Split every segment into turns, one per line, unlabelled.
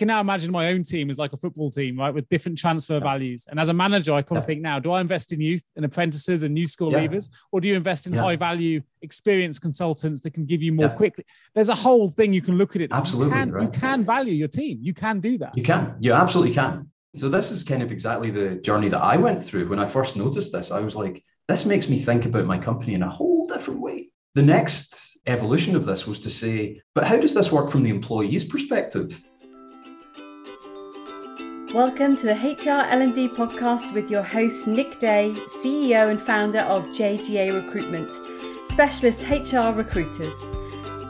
can now imagine my own team as like a football team, right, with different transfer yeah. values. And as a manager, I kind of think now, do I invest in youth and apprentices and new school yeah. leavers, or do you invest in high value experienced consultants that can give you more quickly? There's a whole thing you can look at it.
Absolutely,
you can,
right.
you can value your team. You can do that.
You can. You absolutely can. So this is kind of exactly the journey that I went through when I first noticed this. I was like, this makes me think about my company in a whole different way. The next evolution of this was to say, but how does this work from the employee's perspective?
Welcome to the HR L&D podcast with your host Nick Day, CEO and founder of JGA Recruitment, specialist HR recruiters.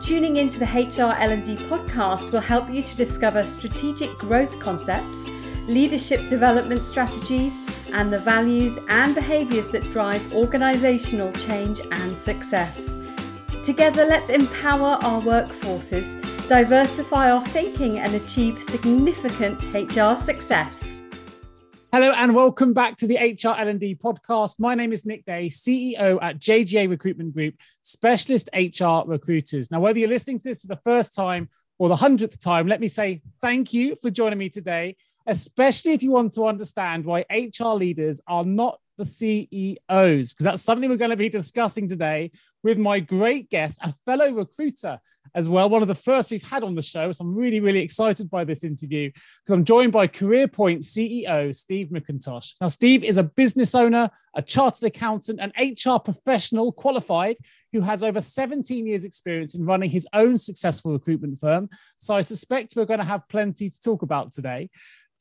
Tuning into the HR L&D podcast will help you to discover strategic growth concepts, leadership development strategies, and the values and behaviors that drive organizational change and success. Together, let's empower our workforces diversify our thinking, and achieve significant HR success.
Hello and welcome back to the HR L&D podcast. My name is Nick Day, CEO at JGA Recruitment Group, specialist HR recruiters. Now, whether you're listening to this for the first time or the hundredth time, let me say thank you for joining me today, especially if you want to understand why HR leaders are not the CEOs, because that's something we're going to be discussing today with my great guest, a fellow recruiter as well, one of the first we've had on the show. So I'm really, really excited by this interview because I'm joined by CareerPoint CEO Steve McIntosh. Now, Steve is a business owner, a chartered accountant, an HR professional qualified who has over 17 years' experience in running his own successful recruitment firm. So I suspect we're going to have plenty to talk about today.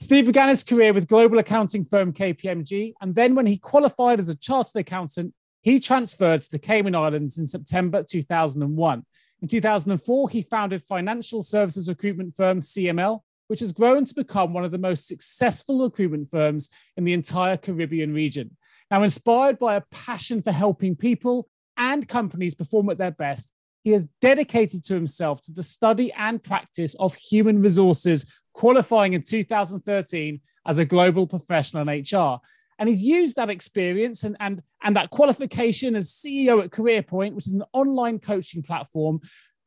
Steve began his career with global accounting firm KPMG, and then when he qualified as a chartered accountant, he transferred to the Cayman Islands in September 2001. In 2004, he founded financial services recruitment firm CML, which has grown to become one of the most successful recruitment firms in the entire Caribbean region. Now, inspired by a passion for helping people and companies perform at their best, he has dedicated to himself to the study and practice of human resources qualifying in 2013 as a global professional in HR. And he's used that experience and, and, and that qualification as CEO at CareerPoint, which is an online coaching platform,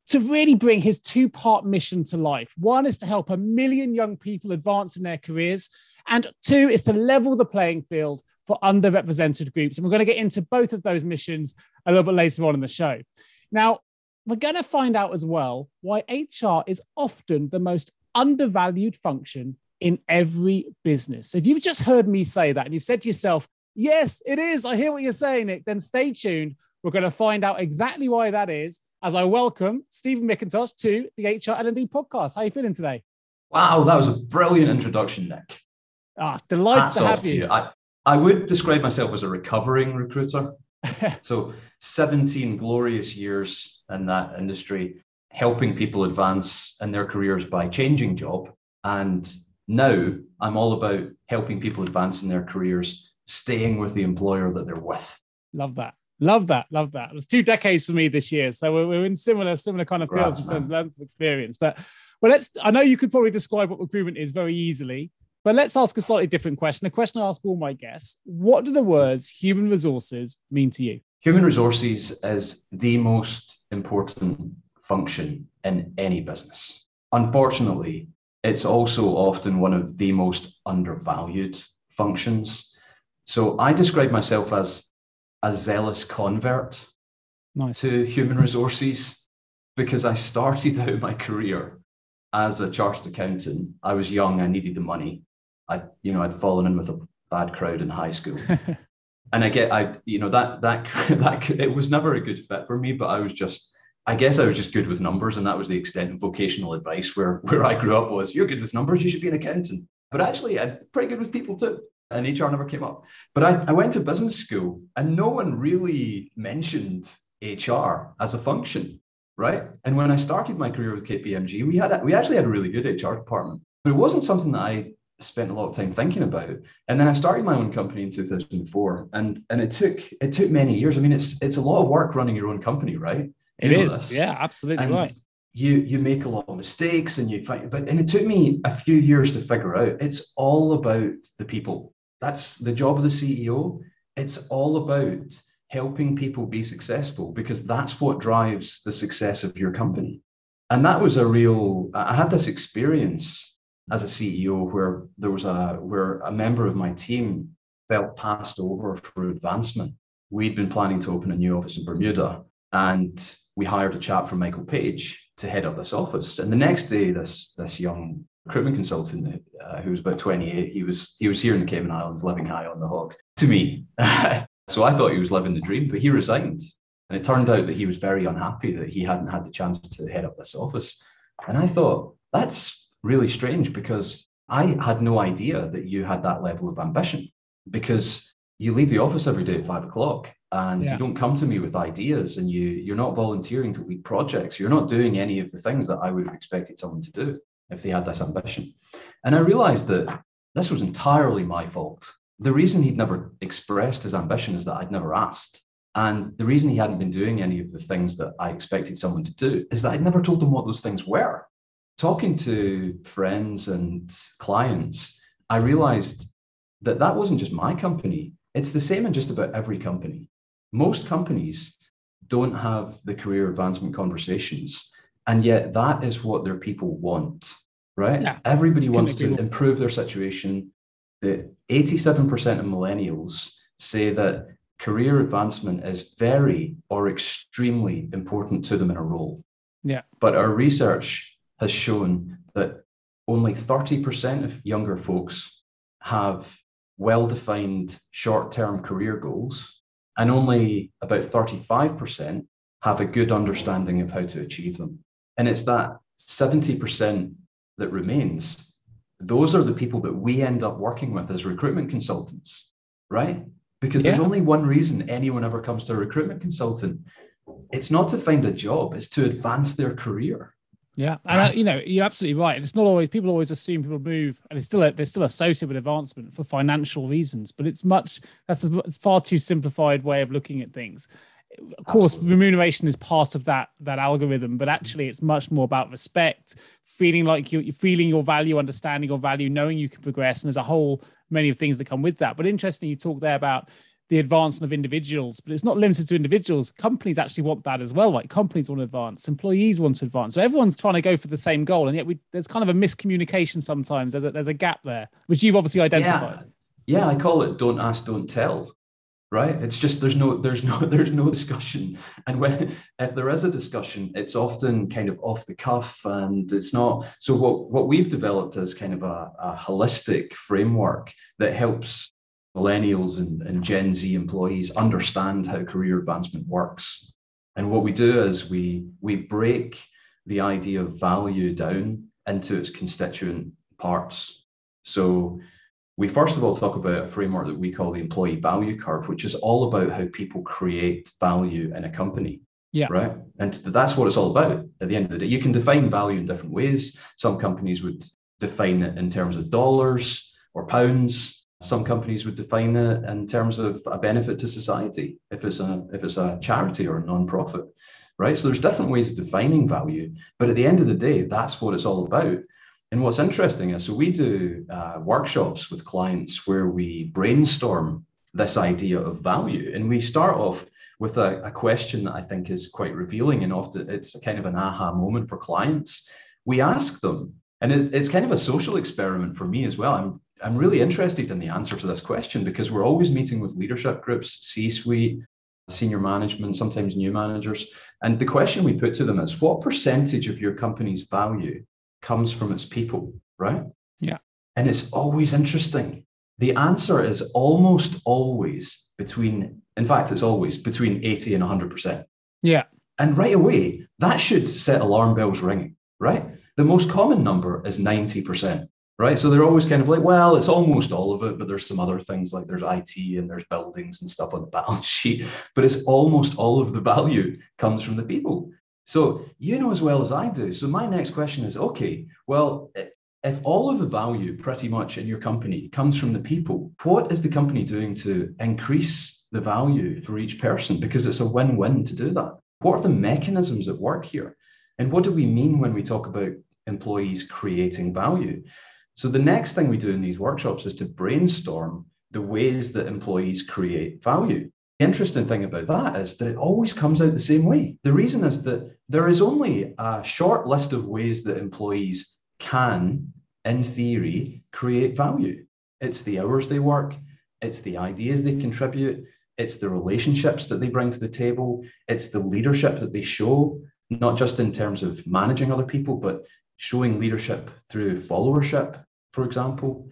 to really bring his two part mission to life. One is to help a million young people advance in their careers, and two is to level the playing field for underrepresented groups. And we're going to get into both of those missions a little bit later on in the show. Now, we're going to find out as well why HR is often the most undervalued function in every business. So if you've just heard me say that and you've said to yourself, yes, it is, I hear what you're saying, Nick, then stay tuned. We're going to find out exactly why that is as I welcome Stephen McIntosh to the HR L&D podcast. How are you feeling today?
Wow, that was a brilliant introduction, Nick.
Ah, delighted Hats to have you.
you. I, I would describe myself as a recovering recruiter. so 17 glorious years in that industry helping people advance in their careers by changing job. And now I'm all about helping people advance in their careers, staying with the employer that they're with.
Love that. Love that. Love that. It was two decades for me this year. So we're, we're in similar, similar kind of fields in terms of length of experience. But well, let's I know you could probably describe what recruitment is very easily, but let's ask a slightly different question. A question I ask all my guests. What do the words human resources mean to you?
Human resources is the most important function in any business. Unfortunately, it's also often one of the most undervalued functions. So I describe myself as a zealous convert nice. to human resources because I started out my career as a chartered accountant. I was young, I needed the money. I, you know, I'd fallen in with a bad crowd in high school. and I get, I, you know, that, that, that, it was never a good fit for me, but I was just, I guess I was just good with numbers, and that was the extent of vocational advice. Where where I grew up was, you're good with numbers, you should be an accountant. But actually, I'm pretty good with people too. And HR never came up. But I, I went to business school, and no one really mentioned HR as a function, right? And when I started my career with KPMG, we had we actually had a really good HR department, but it wasn't something that I spent a lot of time thinking about. And then I started my own company in 2004, and and it took it took many years. I mean, it's it's a lot of work running your own company, right?
It is, this. yeah, absolutely and right.
You you make a lot of mistakes and you find, but and it took me a few years to figure out. It's all about the people. That's the job of the CEO. It's all about helping people be successful because that's what drives the success of your company. And that was a real. I had this experience as a CEO where there was a where a member of my team felt passed over for advancement. We'd been planning to open a new office in Bermuda, and we hired a chap from Michael Page to head up this office. And the next day, this this young recruitment consultant uh, who was about 28, he was he was here in the Cayman Islands, living high on the hog. To me, so I thought he was living the dream, but he resigned, and it turned out that he was very unhappy that he hadn't had the chance to head up this office. And I thought that's really strange because I had no idea that you had that level of ambition because you leave the office every day at five o'clock and yeah. you don't come to me with ideas and you you're not volunteering to lead projects. You're not doing any of the things that i would have expected someone to do if they had this ambition. And i realized that this was entirely my fault. The reason he'd never expressed his ambition is that i'd never asked. And the reason he hadn't been doing any of the things that i expected someone to do is that i'd never told him what those things were. Talking to friends and clients i realized that that wasn't just my company. It's the same in just about every company most companies don't have the career advancement conversations and yet that is what their people want right? Yeah. everybody wants to improve their situation. The 87% of millennials say that career advancement is very or extremely important to them in a role.
Yeah.
But our research has shown that only 30% of younger folks have well defined short term career goals and only about 35% have a good understanding of how to achieve them. And it's that 70% that remains. Those are the people that we end up working with as recruitment consultants, right? Because yeah. there's only one reason anyone ever comes to a recruitment consultant. It's not to find a job, it's to advance their career.
Yeah, and uh, you know you're absolutely right. It's not always people always assume people move, and it's still a, they're still associated with advancement for financial reasons. But it's much that's a it's far too simplified way of looking at things. Of course, absolutely. remuneration is part of that that algorithm, but actually, it's much more about respect, feeling like you're, you're feeling your value, understanding your value, knowing you can progress, and there's a whole many of things that come with that. But interesting, you talk there about the advancement of individuals, but it's not limited to individuals. Companies actually want that as well. Like companies want to advance, employees want to advance. So everyone's trying to go for the same goal, and yet we, there's kind of a miscommunication sometimes. There's a, there's a gap there, which you've obviously identified.
Yeah. yeah, I call it "don't ask, don't tell." Right? It's just there's no there's no there's no discussion, and when if there is a discussion, it's often kind of off the cuff, and it's not. So what what we've developed is kind of a, a holistic framework that helps millennials and, and Gen Z employees understand how career advancement works. And what we do is we we break the idea of value down into its constituent parts. So we first of all talk about a framework that we call the employee value curve, which is all about how people create value in a company.
Yeah.
Right. And that's what it's all about at the end of the day. You can define value in different ways. Some companies would define it in terms of dollars or pounds some companies would define it in terms of a benefit to society if it's a if it's a charity or a non-profit right? So there's different ways of defining value but at the end of the day that's what it's all about. And what's interesting is so we do uh, workshops with clients where we brainstorm this idea of value. And we start off with a, a question that i think is quite revealing and often it's kind of an aha moment for clients. We ask them and it's, kind of a social experiment for me as well. I'm I'm really interested in the answer to this question because we're always meeting with leadership groups, C suite, senior management, sometimes new managers. And the question we put to them is what percentage of your company's value comes from its people, right?
Yeah.
And it's always interesting. The answer is almost always between, in fact, it's always between 80 and 100%.
Yeah.
And right away, that should set alarm bells ringing, right? The most common number is 90% right? So they're always kind of like, well, it's almost all of it, but there's some other things like there's IT and there's buildings and stuff on the balance sheet, but it's almost all of the value comes from the people. So you know as well as I do. So my next question is, okay, well, if all of the value pretty much in your company comes from the people, what is the company doing to increase the value for each person? Because it's a win-win to do that. What are the mechanisms at work here? And what do we mean when we talk about employees creating value? So the next thing we do in these workshops is to brainstorm the ways that employees create value. The interesting thing about that is that it always comes out the same way. The reason is that there is only a short list of ways that employees can in theory, create value. It's the hours they work, it's the ideas they contribute, it's the relationships that they bring to the table, it's the leadership that they show, not just in terms of managing other people, but showing leadership through followership, for example.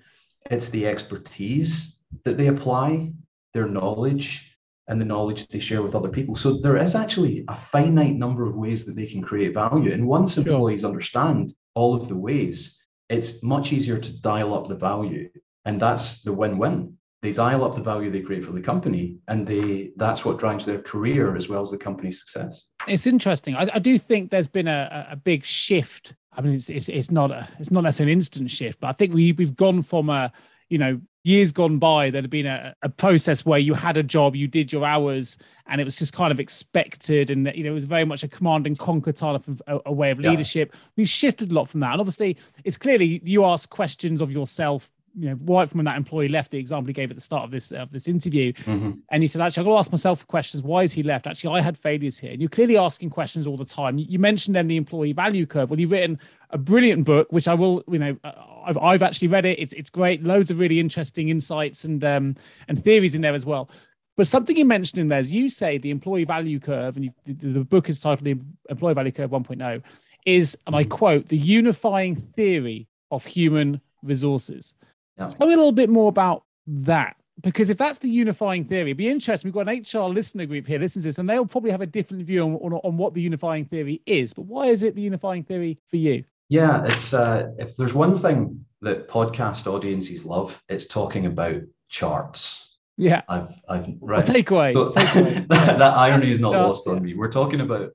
It's the expertise that they apply, their knowledge, and the knowledge they share with other people. So there is actually a finite number of ways that they can create value. And once sure. employees understand all of the ways, it's much easier to dial up the value. And that's the win-win. They dial up the value they create for the company, and they that's what drives their career as well as the company's success.
It's interesting. I, I do think there's been a, a big shift. I mean, it's, it's, it's not a, it's not necessarily an instant shift, but I think we we've gone from a you know years gone by there had been a, a, process where you had a job you did your hours and it was just kind of expected and you know it was very much a command and conquer type of a, a way of leadership yeah. we've shifted a lot from that and obviously it's clearly you ask questions of yourself you know, right from when that employee left, the example he gave at the start of this of this interview, mm-hmm. and you said, actually, I've got to ask myself the questions. Why is he left? Actually, I had failures here. And you're clearly asking questions all the time. You mentioned then the employee value curve. Well, you've written a brilliant book, which I will, you know, uh, I've, I've actually read it. It's it's great. Loads of really interesting insights and um and theories in there as well. But something you mentioned in there is you say the employee value curve, and you, the, the book is titled The Employee Value Curve 1.0, is, and I mm-hmm. quote, the unifying theory of human resources. Yeah. Tell me a little bit more about that. Because if that's the unifying theory, it'd be interesting. We've got an HR listener group here, listens to this, and they'll probably have a different view on, on, on what the unifying theory is. But why is it the unifying theory for you?
Yeah, it's uh, if there's one thing that podcast audiences love, it's talking about charts.
Yeah,
I've I've right.
Well, takeaways. So, takeaways.
that, that irony is not charts, lost on me. We're talking about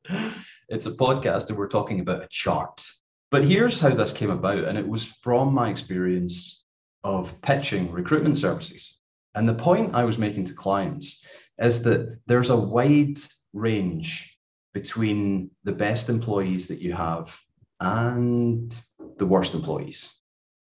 it's a podcast and we're talking about a chart. But here's how this came about, and it was from my experience of pitching recruitment services. And the point I was making to clients is that there's a wide range between the best employees that you have and the worst employees,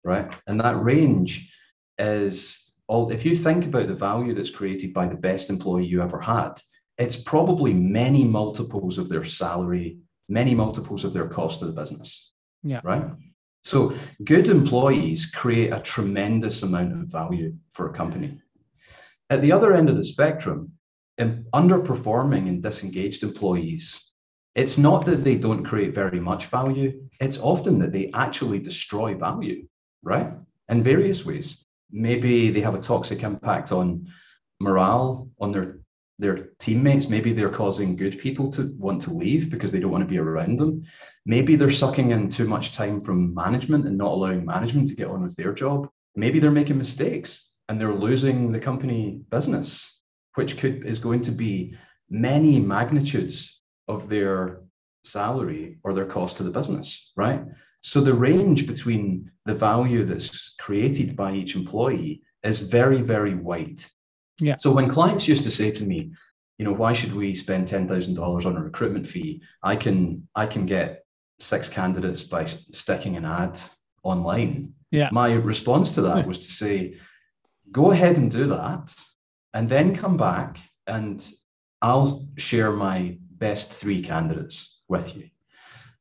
right? And that range is all, if you think about the value that's created by the best employee you ever had, it's probably many multiples of their salary, many multiples of their cost to the business.
Yeah.
Right. So good employees create a tremendous amount of value for a company. At the other end of the spectrum, underperforming and disengaged employees, it's not that they don't create very much value, it's often that they actually destroy value, right? In various ways. Maybe they have a toxic impact on morale, on their their teammates. Maybe they're causing good people to want to leave because they don't want to be around them. Maybe they're sucking in too much time from management and not allowing management to get on with their job. Maybe they're making mistakes and they're losing the company business, which could is going to be many magnitudes of their salary or their cost to the business, right? So the range between the value that's created by each employee is very, very wide.
Yeah.
So when clients used to say to me, you know, why should we spend ten thousand dollars on a recruitment fee? I can I can get six candidates by sticking an ad online.
Yeah.
My response to that was to say, go ahead and do that, and then come back and I'll share my best three candidates with you.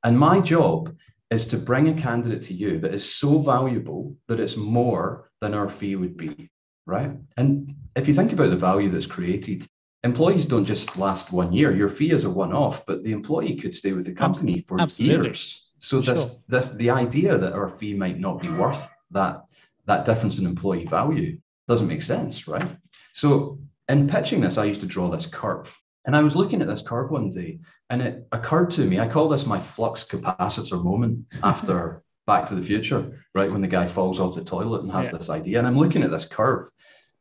And my job is to bring a candidate to you that is so valuable that it's more than our fee would be right? And if you think about the value that's created, employees don't just last one year. Your fee is a one-off, but the employee could stay with the company for Absolutely. years. So this sure. this the idea that our fee might not be worth that that difference in employee value doesn't make sense, right? So in pitching this, I used to draw this curve. And I was looking at this curve one day, and it occurred to me, I call this my flux capacitor moment after Back to the Future, right? When the guy falls off the toilet and has yeah. this idea. And I'm looking at this curve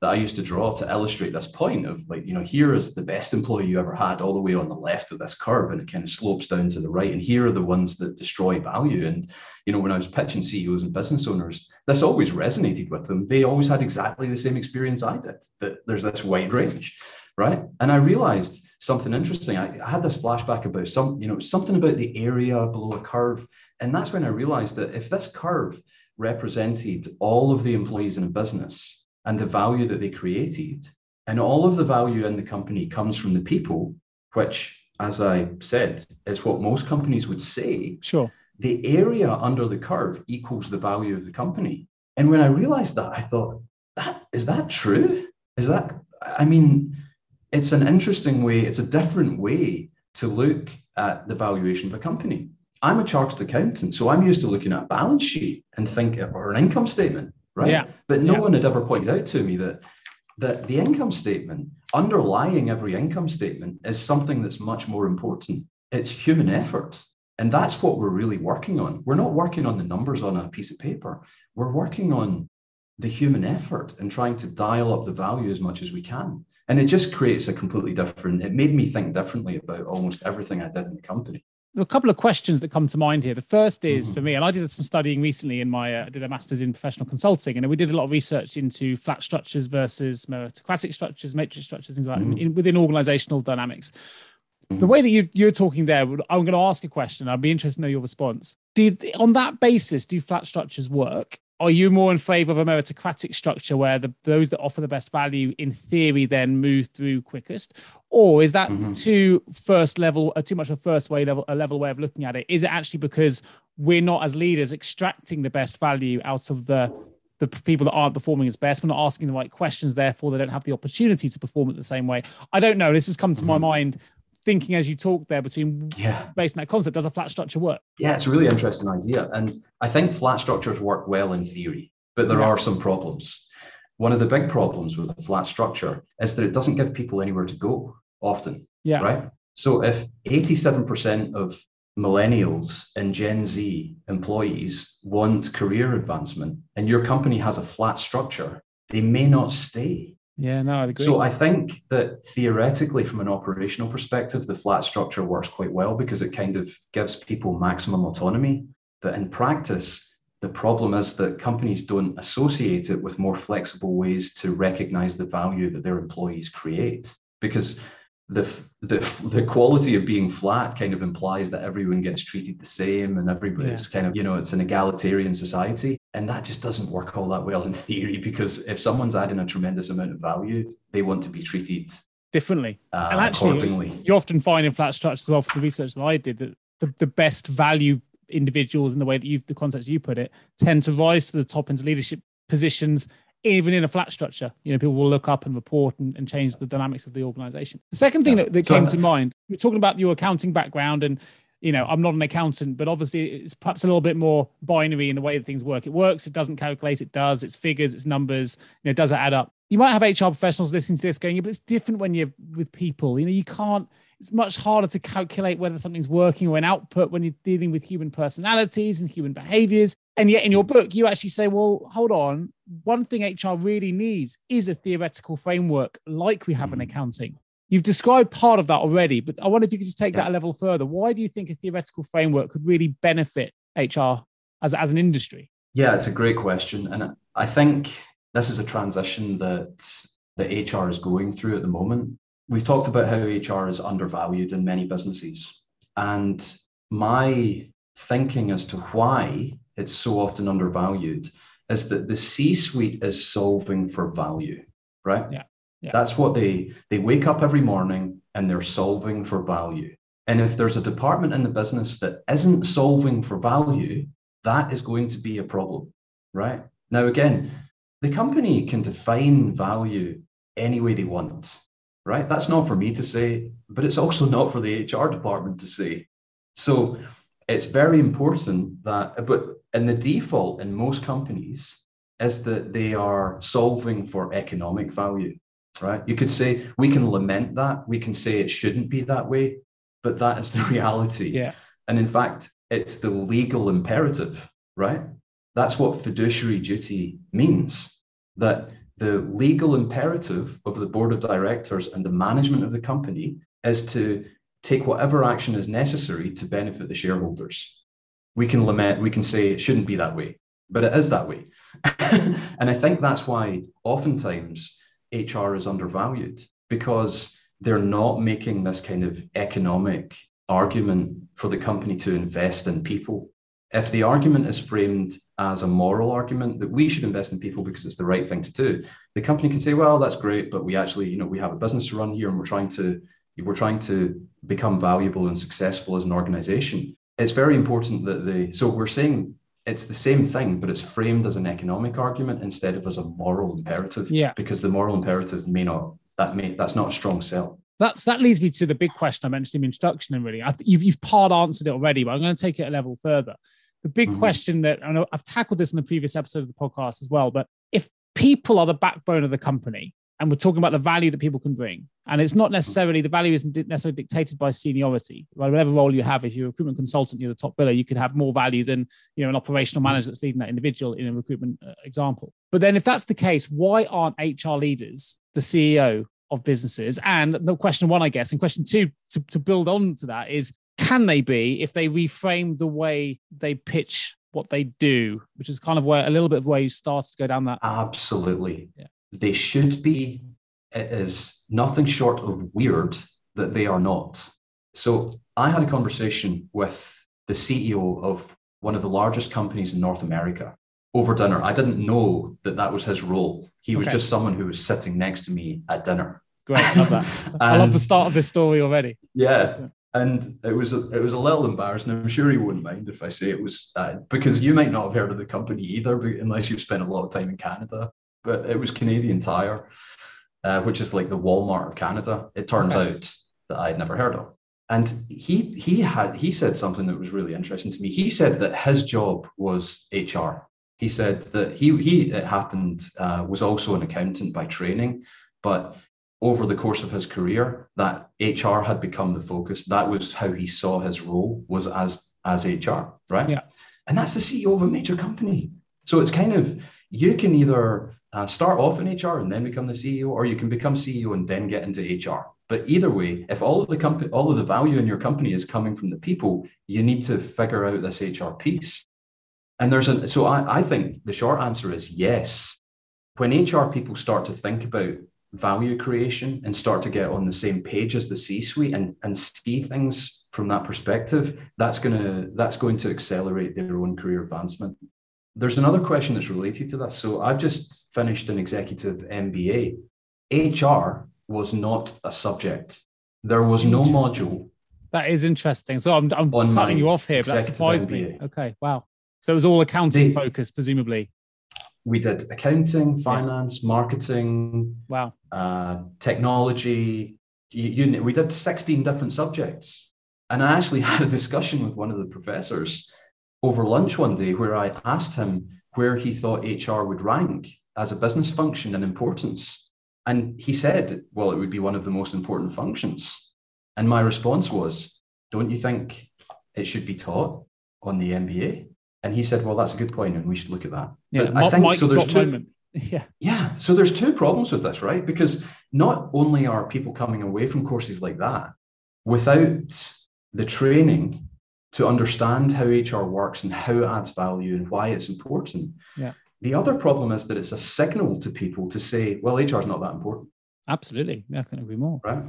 that I used to draw to illustrate this point of like, you know, here is the best employee you ever had all the way on the left of this curve, and it kind of slopes down to the right. And here are the ones that destroy value. And, you know, when I was pitching CEOs and business owners, this always resonated with them. They always had exactly the same experience I did, that there's this wide range, right? And I realized something interesting. I, I, had this flashback about some, you know, something about the area below a curve. And that's when I realized that if this curve represented all of the employees in a business and the value that they created, and all of the value in the company comes from the people, which, as I said, is what most companies would say.
Sure.
the area under the curve equals the value of the company. And when I realized that, I thought, that is that true? Is that I mean, it's an interesting way, it's a different way to look at the valuation of a company. I'm a chartered accountant, so I'm used to looking at a balance sheet and think or an income statement, right?
Yeah.
But no
yeah.
one had ever pointed out to me that that the income statement, underlying every income statement, is something that's much more important. It's human effort. And that's what we're really working on. We're not working on the numbers on a piece of paper. We're working on the human effort and trying to dial up the value as much as we can. And it just creates a completely different, it made me think differently about almost everything I did in the company.
A couple of questions that come to mind here. The first is mm-hmm. for me, and I did some studying recently in my, uh, I did a master's in professional consulting, and we did a lot of research into flat structures versus meritocratic structures, matrix structures, things like mm-hmm. that in, within organizational dynamics. Mm-hmm. The way that you, you're talking there, I'm going to ask a question. I'd be interested to know your response. Do, on that basis, do flat structures work? Are you more in favor of a meritocratic structure where the those that offer the best value in theory then move through quickest? Or is that mm-hmm. too first level uh, too much of a first way level a level way of looking at it? Is it actually because we're not as leaders extracting the best value out of the the people that aren't performing as best? We're not asking the right questions therefore they don't have the opportunity to perform it the same way. I don't know. This has come to mm-hmm. my mind thinking as you talk there between yeah. based on that concept does a flat structure work?
Yeah it's a really interesting idea. And i think flat structures work well in theory but there yeah. are some problems. One of the big problems with a flat structure is that it doesn't give people anywhere to go often
yeah.
right? So if 87% of millennials and gen z employees want career advancement and your company has a flat structure they may not stay
yeah, no, I agree.
So I think that theoretically, from an operational perspective, the flat structure works quite well because it kind of gives people maximum autonomy. But in practice, the problem is that companies don't associate it with more flexible ways to recognize the value that their employees create. Because the, the the quality of being flat kind of implies that everyone gets treated the same and everybody yeah. kind of you know it's an egalitarian society. And that just doesn't work all that well in theory because if someone's adding a tremendous amount of value they want to be treated
differently.
uh, and actually
you often find in flat structures as well from the research that i did that the, the best value individuals in the way that you the concepts you put it tend to rise to the top into leadership positions even in a flat structure, you know, people will look up and report and, and change the dynamics of the organization. The second thing yeah. that, that came to mind, you're talking about your accounting background and you know, I'm not an accountant, but obviously it's perhaps a little bit more binary in the way that things work. It works, it doesn't calculate, it does, it's figures, it's numbers, you know, does it add up? You might have HR professionals listening to this going, yeah, but it's different when you're with people. You know, you can't, it's much harder to calculate whether something's working or an output when you're dealing with human personalities and human behaviors. And yet in your book, you actually say, well, hold on, one thing HR really needs is a theoretical framework like we have in mm. accounting You've described part of that already, but I wonder if you could just take yeah. that a level further. Why do you think a theoretical framework could really benefit HR as, as an industry?
Yeah, it's a great question. And I think this is a transition that the HR is going through at the moment. We've talked about how HR is undervalued in many businesses. And my thinking as to why it's so often undervalued is that the C suite is solving for value, right?
Yeah.
Yeah. That's what they they wake up every morning and they're solving for value. And if there's a department in the business that isn't solving for value, that is going to be a problem, right? Now again, the company can define value any way they want, right? That's not for me to say, but it's also not for the HR department to say. So it's very important that, but in the default in most companies is that they are solving for economic value right? You could say we can lament that, we can say it shouldn't be that way, but that is the reality.
Yeah.
And in fact, it's the legal imperative, right? That's what fiduciary duty means that the legal imperative of the board of directors and the management of the company is to take whatever action is necessary to benefit the shareholders. We can lament, we can say it shouldn't be that way, but it is that way. and I think that's why oftentimes HR is undervalued because they're not making this kind of economic argument for the company to invest in people. If the argument is framed as a moral argument that we should invest in people because it's the right thing to do, the company can say, well, that's great, but we actually, you know, we have a business to run here and we're trying to we're trying to become valuable and successful as an organization. it's very important that the so we're saying it's the same thing, but it's framed as an economic argument instead of as a moral imperative.
Yeah.
Because the moral imperative may not that may that's not a strong sell.
That's that leads me to the big question I mentioned in the introduction, and really, I th- you've you've part answered it already, but I'm going to take it a level further. The big
Mhm.
question that I know I've tackled this in the previous episode of the podcast as well, but if people are the backbone of the company, and we're talking about the value that people can bring, and it's not necessarily the value isn't necessarily dictated by seniority, right? Whatever role you have, if you're a recruitment consultant, you're the top biller, you could have more value than you know an operational manager that's leading that individual in a recruitment uh, example. But then, if that's the case, why aren't HR leaders the CEO of businesses? And the question one, I guess, and question two to, to build on to that is can they be if they reframe the way they pitch what they do, which is kind of where a little bit of where you started to go down that.
Absolutely.
Yeah.
They should be. It is nothing short of weird that they are not. So I had a conversation with the CEO of one of the largest companies in North America over dinner. I didn't know that that was his role. He was
Okay.
just someone who was sitting next to me at dinner.
Great, love that. I love the start of this story already.
Yeah, and it was a, it was a little embarrassing. I'm sure he wouldn't mind if I say it was uh, because you might not have heard of the company either, but- unless you've spent a lot of time in Canada. But it was Canadian Tire, uh, which is like the Walmart of Canada. It turns
Okay.
out that I'd never heard of. And he he had he said something that was really interesting to me. He said that his job was HR. He said that he he it happened uh, was also an accountant by training, but over the course of his career that HR had become the focus. That was how he saw his role was as as HR, right?
Yeah.
And that's the CEO of a major company. So it's kind of you can either uh, start off in HR and then become the CEO, or you can become CEO and then get into HR. But either way, if all of the company, all of the value in your company is coming from the people, you need to figure out this HR piece. And there's a so I, I think the short answer is yes. When HR people start to think about value creation and start to get on the same page as the C-suite and, and see things from that perspective, that's gonna that's going to accelerate their own career advancement. There's another question that's related to this. So I've just finished an executive MBA. HR was not a subject. There was no module.
That is interesting. So I'm, I'm cutting you off here, but that surprised me. Okay, wow. So it was all accounting
They-
focused, presumably.
We did accounting, finance, marketing,
Wow.
uh, technology. You, you, we did 16 different subjects. And I actually had a discussion with one of the professors over lunch one day where I asked him where he thought HR would rank as a business function in importance. And he said, well, it would be one of the most important functions. And my response was, don't you think it should be taught on the MBA? And he said, well, that's a good point, and we should look at that.
Yeah,
But I think
mic
so. There's two,
moment. Yeah.
yeah. So there's two problems with this, right? Because not only are people coming away from courses like that without the training to understand how HR works and how it adds value and why it's important.
Yeah.
The other problem is that it's a signal to people to say, well, HR is not that important,
Absolutely. Yeah, I couldn't agree more.
right?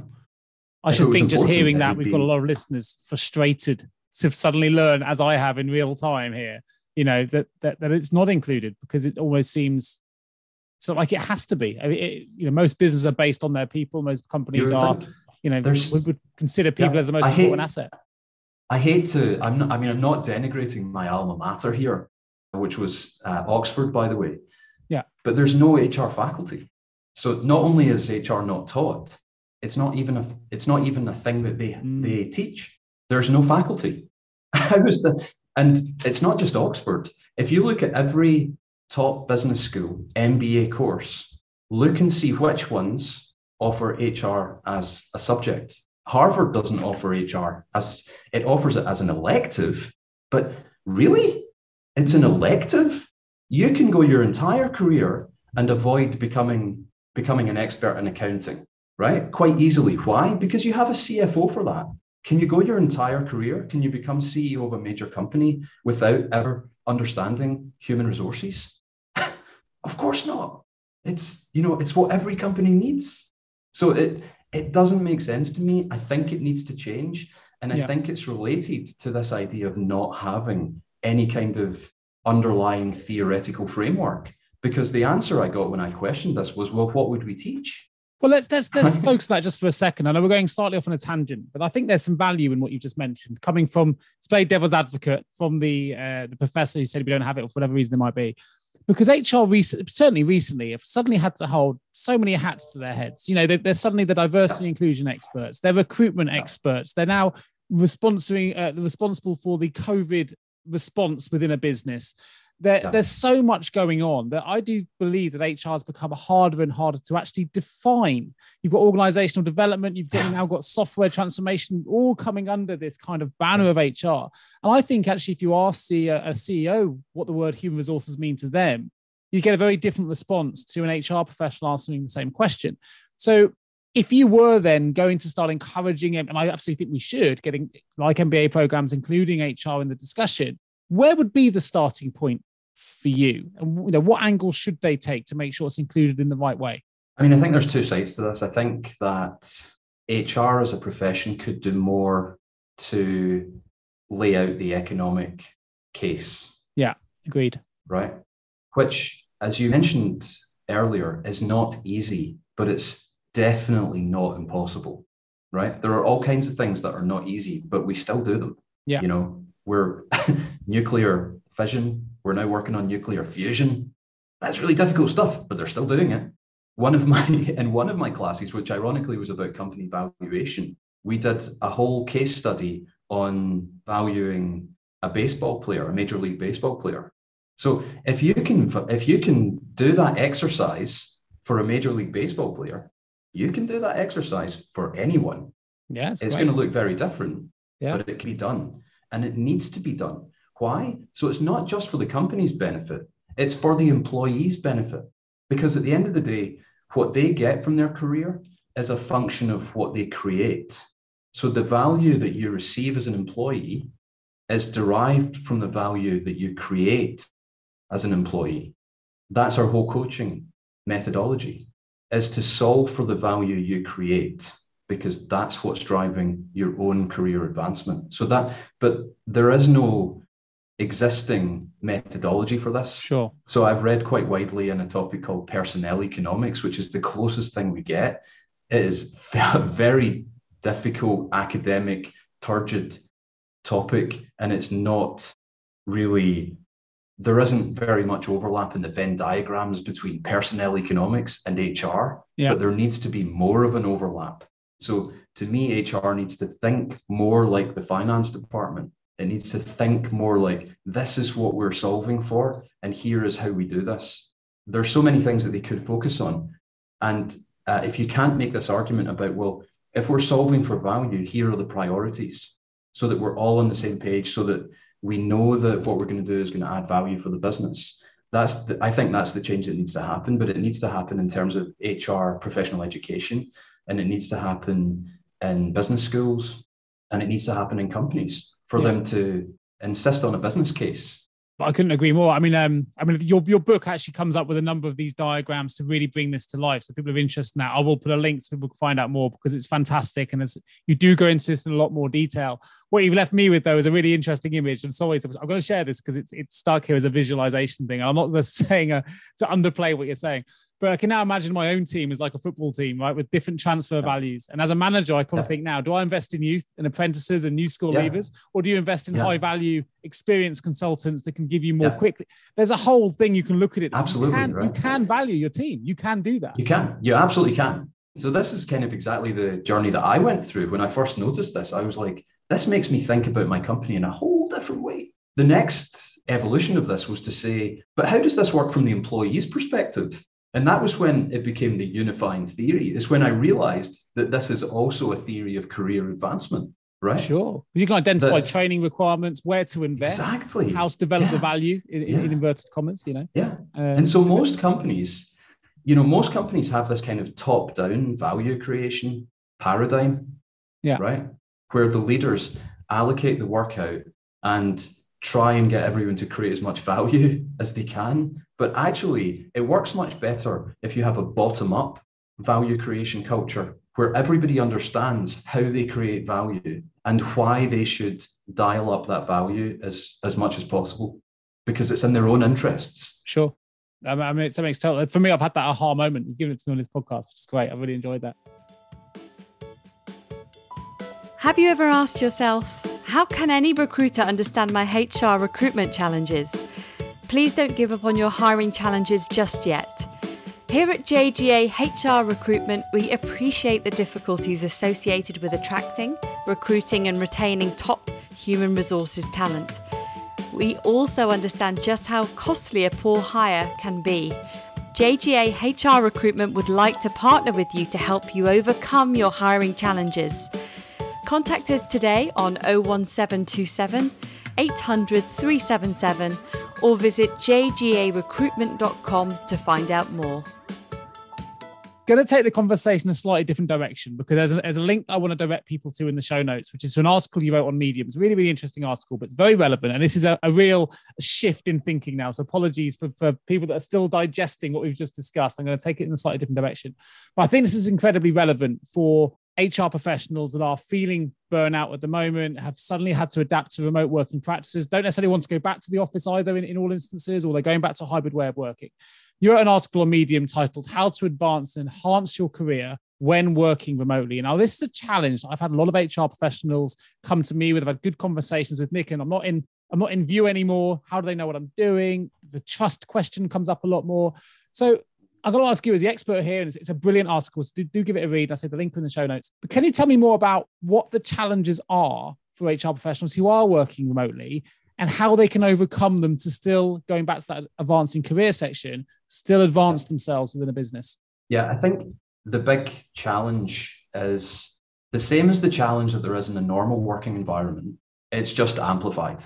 I
If
should think just hearing that we've got a lot of listeners frustrated to suddenly learn, as I have in real time here, you know, that that, that it's not included because it almost seems so like it has to be. I mean, it, you know, most businesses are based on their people. Most companies
would
are, you know,
There's-
would, consider people
Yeah,
as the most
I hate-
important asset.
I hate to, I'm not, I mean, I'm not denigrating my alma mater here, which was uh, Oxford, by the way.
Yeah.
But there's no HR faculty. So not only is HR not taught, it's not even a, it's not even a thing that they,
Mm.
they teach. There's no faculty. How is the, and it's not just Oxford. If you look at every top business school MBA course, look and see which ones offer HR as a subject. Harvard doesn't offer HR as it offers it as an elective, but really, it's an elective. You can go your entire career and avoid becoming becoming an expert in accounting, right? Quite easily. Why? Because you have a CFO for that. Can you go your entire career? Can you become CEO of a major company without ever understanding human resources? of course not. It's you know, it's what every company needs. So it it doesn't make sense to me. I think it needs to change. And I
Yeah.
think it's related to this idea of not having any kind of underlying theoretical framework. Because the answer I got when I questioned this was, well, what would we teach?
Well, let's let's let's focus on that just for a second. I know we're going slightly off on a tangent, but I think there's some value in what you just mentioned, coming from to play devil's advocate from the uh, the professor who said we don't have it for whatever reason it might be, because HR recent, certainly recently have suddenly had to hold so many hats to their heads. You know, they're, they're suddenly the diversity inclusion experts, they're recruitment experts, they're now responsible uh, responsible for the COVID response within a business. There. There's so much going on that I do believe that HR has become harder and harder to actually define. You've got organizational development, you've got, now got software transformation, all coming under this kind of banner of HR. And I think actually, if you ask uh, a, a CEO what the word human resources mean to them, you get a very different response to an HR professional answering the same question. So if you were then going to start encouraging it, and I absolutely think we should, getting like MBA programs, including HR in the discussion, where would be the starting point for you? And you know, what angle should they take to make sure it's included in the right way?
I mean, I think there's two sides to this. I think that HR as a profession could do more to lay out the economic case.
Yeah, agreed.
Right. Which, as you mentioned earlier, is not easy, but it's definitely not impossible. Right. There are all kinds of things that are not easy, but we still do them.
Yeah.
You know, we're nuclear fission. We're now working on nuclear fusion. That's really difficult stuff, but they're still doing it. One of my in one of my classes, which ironically was about company valuation, we did a whole case study on valuing a baseball player, a major league baseball player. So if you can if you can do that exercise for a major league baseball player, you can do that exercise for anyone.
Yeah,
it's going to look very different,
yeah.
but it can be done and it needs to be done. Why? So it's not just for the company's benefit, it's for the employee's benefit. Because at the end of the day, what they get from their career is a function of what they create. So the value that you receive as an employee is derived from the value that you create as an employee. That's our whole coaching methodology is to solve for the value you create because that's what's driving your own career advancement. So that, but there is no existing methodology for this.
Sure.
So I've read quite widely in a topic called personnel economics, which is the closest thing we get. It is a very difficult academic, turgid topic, and it's not really there isn't very much overlap in the Venn diagrams between personnel economics and HR,
yeah.
but there needs to be more of an overlap. So to me, HR needs to think more like the finance department. It needs to think more like this is what we're solving for, and here is how we do this. There's so many things that they could focus on. And uh, if you can't make this argument about, well, if we're solving for value, here are the priorities so that we're all on the same page, so that we know that what we're going to do is going to add value for the business. That's the, I think that's the change that needs to happen, but it needs to happen in terms of HR professional education and it needs to happen in business schools and it needs to happen in companies for yeah. them to insist on a business case But
I couldn't agree more. I mean, um, I mean, your your book actually comes up with a number of these diagrams to really bring this to life. So people are interested in that. I will put a link so people can find out more because it's fantastic, and as you do go into this in a lot more detail. What you've left me with though is a really interesting image. I'm sorry, to, I'm going to share this because it's it's stuck here as a visualization thing. I'm not just saying a, to underplay what you're saying, but I can now imagine my own team as like a football team, right, with different transfer yeah. values. And as a manager, I kind of think now, do I invest in youth and apprentices and new school yeah. leavers, or do you invest in yeah. high value, experienced consultants that can give you more quickly? There's a whole thing you can look at it.
Absolutely,
you can,
right.
you can value your team. You can do that.
You can. You absolutely can. So this is kind of exactly the journey that I went through when I first noticed this. I was like, this makes me think about my company in a whole different way. The next evolution of this was to say, but how does this work from the employee's perspective? And that was when it became the unifying theory, is when I realized that this is also a theory of career advancement, right?
Sure. You can identify training requirements, where to invest,
exactly,
how to develop yeah. the value in, yeah. in, inverted commas, you know?
Yeah. Um, and so most companies, you know, most companies have this kind of top down value creation paradigm,
yeah.
right? Where the leaders allocate the work out and try and get everyone to create as much value as they can but actually, it works much better if you have a bottom up value creation culture where everybody understands how they create value and why they should dial up that value as, as much as possible because it's in their own interests.
Sure. I mean, it makes total. For me, I've had that aha moment. You've given it to me on this podcast, which is great. I really enjoyed that.
Have you ever asked yourself, how can any recruiter understand my HR recruitment challenges? Please don't give up on your hiring challenges just yet. Here at JGA HR Recruitment, we appreciate the difficulties associated with attracting, recruiting, and retaining top human resources talent. We also understand just how costly a poor hire can be. JGA HR Recruitment would like to partner with you to help you overcome your hiring challenges. Contact us today on 01727 800 377 or visit jgarecruitment.com to find out more.
Going to take the conversation a slightly different direction because there's a, there's a link I want to direct people to in the show notes, which is to an article you wrote on Medium. It's a really, really interesting article, but it's very relevant. And this is a, a real shift in thinking now. So apologies for, for people that are still digesting what we've just discussed. I'm going to take it in a slightly different direction. But I think this is incredibly relevant for HR professionals that are feeling burnout at the moment, have suddenly had to adapt to remote working practices, don't necessarily want to go back to the office either in, in all instances, or they're going back to a hybrid way of working. You wrote an article on Medium titled How to Advance and Enhance Your Career When Working Remotely. Now, this is a challenge. I've had a lot of HR professionals come to me with, I've had good conversations with Nick, and I'm not in I'm not in view anymore. How do they know what I'm doing? The trust question comes up a lot more. So I'm going to ask you as the expert here, and it's, it's a brilliant article, so do, do, give it a read. I say the link in the show notes. But can you tell me more about what the challenges are for HR professionals who are working remotely and how they can overcome them to still, going back to that advancing career section, still advance themselves within a business?
Yeah, I think the big challenge is the same as the challenge that there is in a normal working environment. It's just amplified,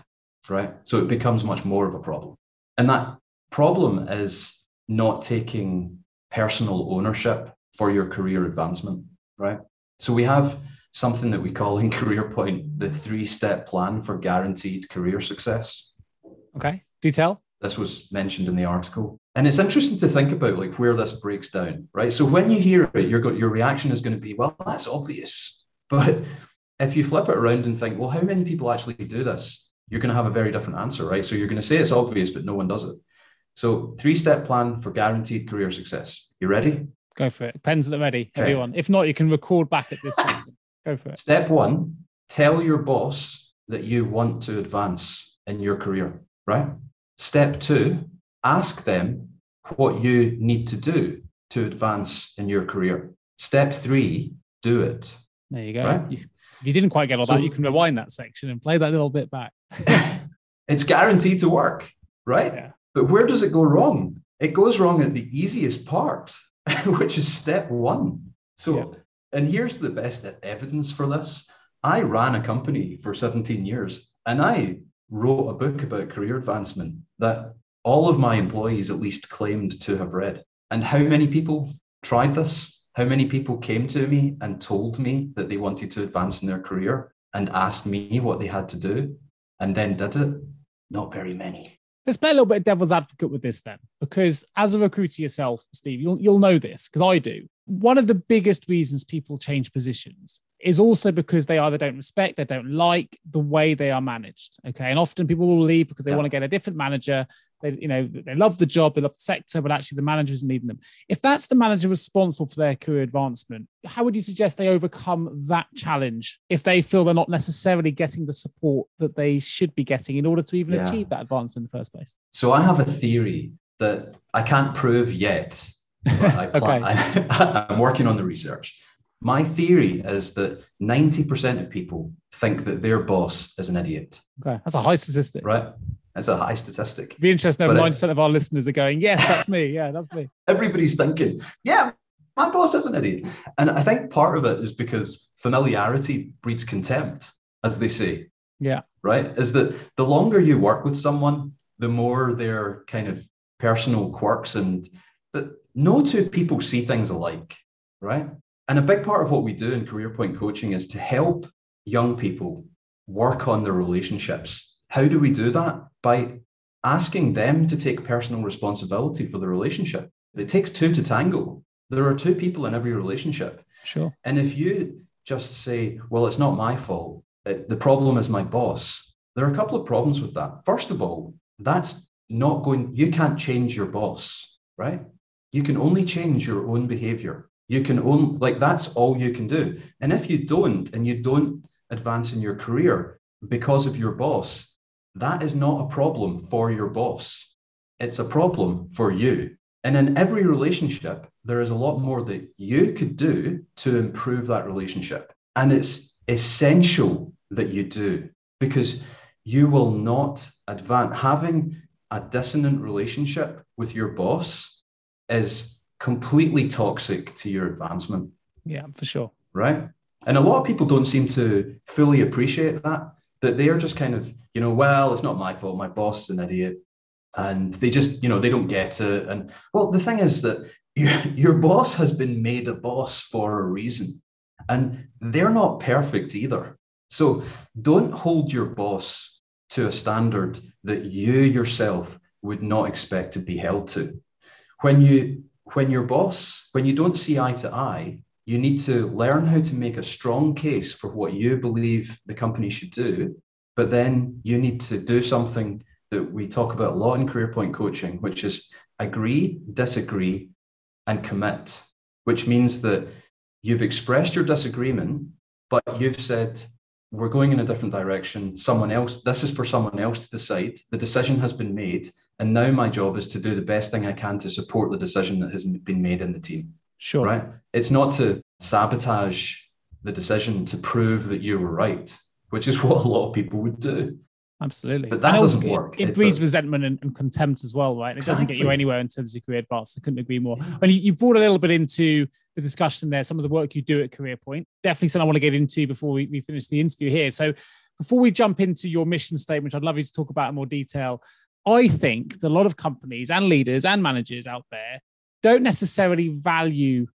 right? So it becomes much more of a problem. And that problem is not taking personal ownership for your career advancement, right? So we have something that we call in Career Point the three step plan for guaranteed career success.
Okay. Do tell.
This was mentioned in the article. And it's interesting to think about like where this breaks down, right? So when you hear it, your, your reaction is going to be, well, that's obvious. But if you flip it around and think, well, how many people actually do this? You're going to have a very different answer, right? So you're going to say it's obvious, but no one does it. So, three step plan for guaranteed career success. You ready?
Go for it. Pens at the ready, okay. everyone. If not, you can record back at this section. Go for it.
Step one tell your boss that you want to advance in your career, right? Step two ask them what you need to do to advance in your career. Step three do it.
There you go. Right? if you didn't quite get all so, that, you can rewind that section and play that little bit back.
it's guaranteed to work, right? Yeah. But where does it go wrong? It goes wrong at the easiest part, which is step one. So, yeah. and here's the best evidence for this. I ran a company for 17 years and I wrote a book about career advancement that all of my employees at least claimed to have read. And how many people tried this? How many people came to me and told me that they wanted to advance in their career and asked me what they had to do and then did it? Not very many.
Let's play a little bit of devil's advocate with this then, because as a recruiter yourself, Steve, you'll, you'll know this because I do. One of the biggest reasons people change positions is also because they either don't respect, they don't like the way they are managed. Okay. And often people will leave because they yeah. want to get a different manager they, you know, they love the job, they love the sector, but actually the manager isn't leading them. If that's the manager responsible for their career advancement, how would you suggest they overcome that challenge if they feel they're not necessarily getting the support that they should be getting in order to even yeah. achieve that advancement in the first place?
So I have a theory that I can't prove yet. I plan, okay. I, I'm working on the research. My theory is that 90% of people think that their boss is an idiot.
Okay, that's a high statistic.
Right. That's a high statistic.
Be interesting if 90% of our listeners are going, yes, that's me. Yeah, that's me.
Everybody's thinking, yeah, my boss is an idiot. And I think part of it is because familiarity breeds contempt, as they say.
Yeah.
Right? Is that the longer you work with someone, the more their kind of personal quirks and but no two people see things alike, right? And a big part of what we do in Career Point Coaching is to help young people work on their relationships how do we do that? By asking them to take personal responsibility for the relationship. It takes two to tango. There are two people in every relationship.
Sure.
And if you just say, well, it's not my fault, it, the problem is my boss, there are a couple of problems with that. First of all, that's not going, you can't change your boss, right? You can only change your own behavior. You can own, like, that's all you can do. And if you don't, and you don't advance in your career because of your boss, that is not a problem for your boss. It's a problem for you. And in every relationship, there is a lot more that you could do to improve that relationship. And it's essential that you do because you will not advance. Having a dissonant relationship with your boss is completely toxic to your advancement.
Yeah, for sure.
Right. And a lot of people don't seem to fully appreciate that, that they are just kind of, you know, well, it's not my fault. My boss is an idiot. And they just, you know, they don't get it. And well, the thing is that your boss has been made a boss for a reason. And they're not perfect either. So don't hold your boss to a standard that you yourself would not expect to be held to. When you when your boss, when you don't see eye to eye, you need to learn how to make a strong case for what you believe the company should do. But then you need to do something that we talk about a lot in career point coaching, which is agree, disagree, and commit, which means that you've expressed your disagreement, but you've said, we're going in a different direction. Someone else, this is for someone else to decide. The decision has been made. And now my job is to do the best thing I can to support the decision that has been made in the team.
Sure.
Right. It's not to sabotage the decision to prove that you were right, which is what a lot of people would do.
Absolutely.
But that doesn't work.
It, it breeds resentment and, and, contempt as well, right? It exactly. doesn't get you anywhere in terms of career advance. I couldn't agree more. And you, you, brought a little bit into the discussion there, some of the work you do at Career Point. Definitely something I want to get into before we, we finish the interview here. So before we jump into your mission statement, which I'd love you to talk about in more detail. I think that a lot of companies and leaders and managers out there don't necessarily value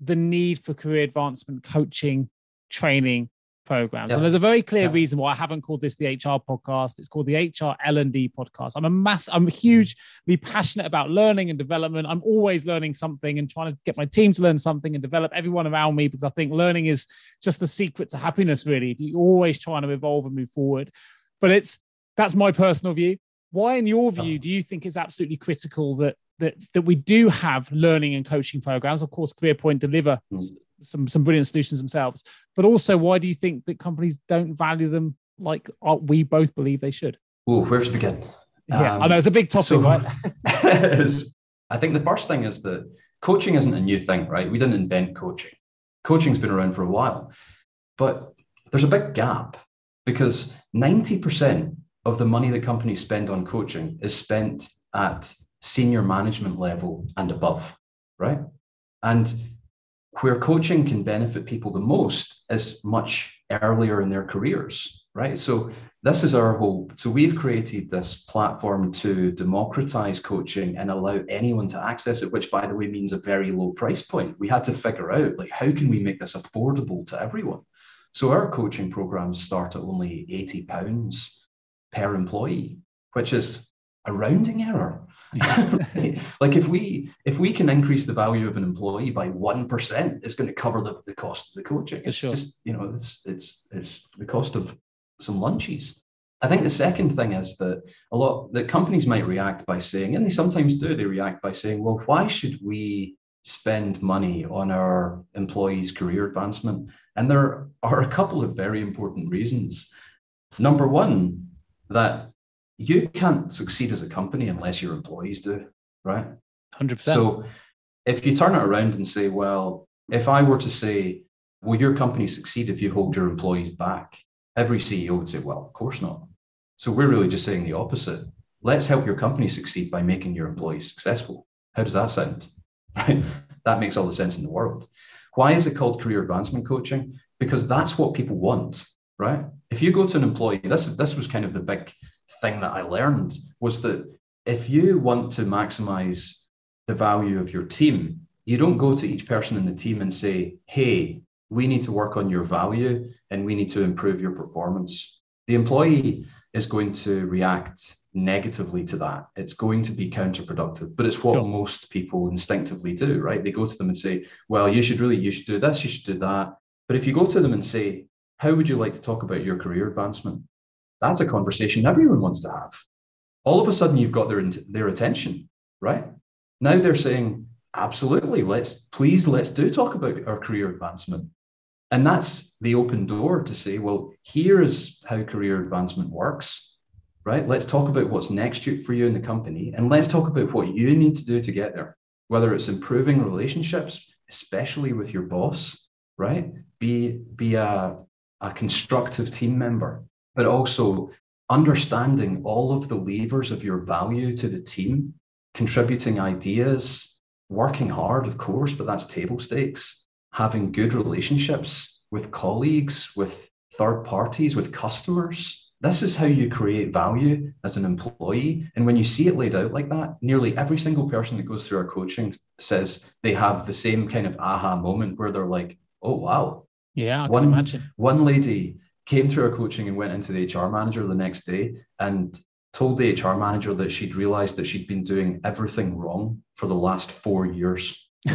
the need for career advancement coaching, training, programs. Yeah. And there's a very clear yeah. reason why I haven't called this the HR podcast. It's called the HR L&D podcast. I'm a mass I'm hugely passionate about learning and development. I'm always learning something and trying to get my team to learn something and develop everyone around me because I think learning is just the secret to happiness really. You're always trying to evolve and move forward. But it's that's my personal view. Why in your view do you think it's absolutely critical that that that we do have learning and coaching programs? Of course, CareerPoint deliver mm some some brilliant solutions themselves. But also, why do you think that companies don't value them like we both believe they should?
Oh, where to begin?
Yeah, um, I know it's a big topic, so, right?
I think the first thing is that coaching isn't a new thing, right? We didn't invent coaching. Coaching's been around for a while, but there's a big gap because 90% of the money that companies spend on coaching is spent at senior management level and above, right? And where coaching can benefit people the most is much earlier in their careers, right? So this is our hope. So we've created this platform to democratize coaching and allow anyone to access it, which by the way means a very low price point. We had to figure out like how can we make this affordable to everyone? So our coaching programs start at only 80 pounds per employee, which is a rounding error. like if we if we can increase the value of an employee by one percent, it's going to cover the, the cost of the coaching. it's sure. just you know it's it's it's the cost of some lunches. I think the second thing is that a lot that companies might react by saying, and they sometimes do, they react by saying, well, why should we spend money on our employees' career advancement? And there are a couple of very important reasons. Number one, that you can't succeed as a company unless your employees do, right?
100%.
So if you turn it around and say, well, if I were to say, will your company succeed if you hold your employees back? Every CEO would say, well, of course not. So we're really just saying the opposite. Let's help your company succeed by making your employees successful. How does that sound? Right? that makes all the sense in the world. Why is it called career advancement coaching? Because that's what people want, right? If you go to an employee, this, this was kind of the big thing that I learned was that if you want to maximize the value of your team, you don't go to each person in the team and say, hey, we need to work on your value and we need to improve your performance. The employee is going to react negatively to that. It's going to be counterproductive, but it's what sure. most people instinctively do, right? They go to them and say, well, you should really, you should do this, you should do that. But if you go to them and say, how would you like to talk about your career advancement? That's a conversation everyone wants to have. all of a sudden you've got their, their attention, right? Now they're saying, absolutely, let's please, let's do talk about our career advancement. And that's the open door to say, well, here's how career advancement works, right? Let's talk about what's next for you in the company and let's talk about what you need to do to get there, whether it's improving relationships, especially with your boss, right? Be, be a, a constructive team member, but also understanding all of the levers of your value to the team, contributing ideas, working hard, of course, but that's table stakes, having good relationships with colleagues, with third parties, with customers. This is how you create value as an employee. And when you see it laid out like that, nearly every single person that goes through our coaching says they have the same kind of aha moment where they're like, oh, wow.
Yeah, I one, can imagine.
One lady came through our coaching and went into the HR manager the next day and told the HR manager that she'd realized that she'd been doing everything wrong for the last four years.